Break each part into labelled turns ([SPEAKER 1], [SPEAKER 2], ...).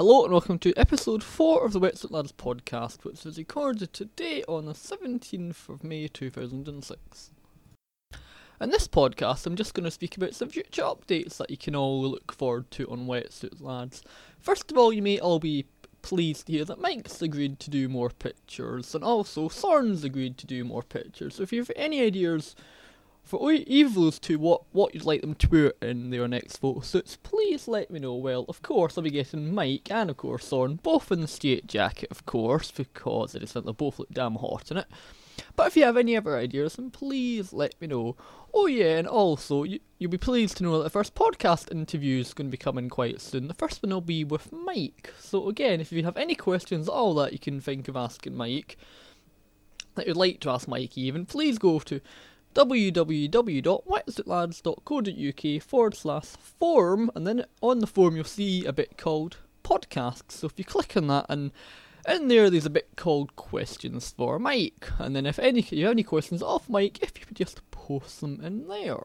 [SPEAKER 1] Hello and welcome to episode 4 of the Wetsuit Lads podcast, which was recorded today on the 17th of May 2006. In this podcast, I'm just going to speak about some future updates that you can all look forward to on Wetsuit Lads. First of all, you may all be pleased to hear that Mike's agreed to do more pictures, and also Thorn's agreed to do more pictures. So if you have any ideas for those two, what, what you'd like them to wear in their next photo shoots, please let me know. Well, of course, I'll be getting Mike and, of course, Soren, both in the straight jacket, of course, because I just think they both look damn hot in it. But if you have any other ideas, then please let me know. Oh yeah, and also, you, you'll be pleased to know that the first podcast interview is going to be coming quite soon. The first one will be with Mike. So again, if you have any questions at all that you can think of asking Mike, that you'd like to ask Mike even, please go to www.wetsuitlads.co.uk forward slash form, and then on the form you'll see a bit called podcasts. So if you click on that, and in there there's a bit called questions for Mike, and then if any you have any questions off Mike, if you could just post them in there.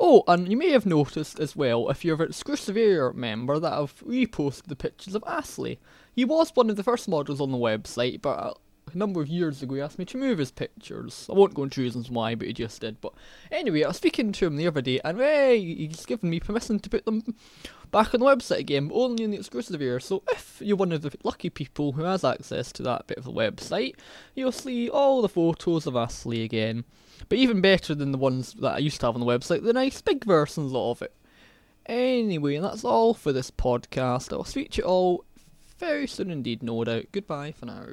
[SPEAKER 1] Oh, and you may have noticed as well, if you're an exclusive area member, that I've reposted the pictures of Astley. He was one of the first models on the website, but number of years ago he asked me to move his pictures. I won't go into reasons why, but he just did. But anyway, I was speaking to him the other day, and hey, he's given me permission to put them back on the website again, but only in the exclusive area. So if you're one of the lucky people who has access to that bit of the website, you'll see all the photos of Astley again. But even better than the ones that I used to have on the website, the nice big versions of it. Anyway, that's all for this podcast. I'll speak to you all very soon indeed, no doubt. Goodbye for now.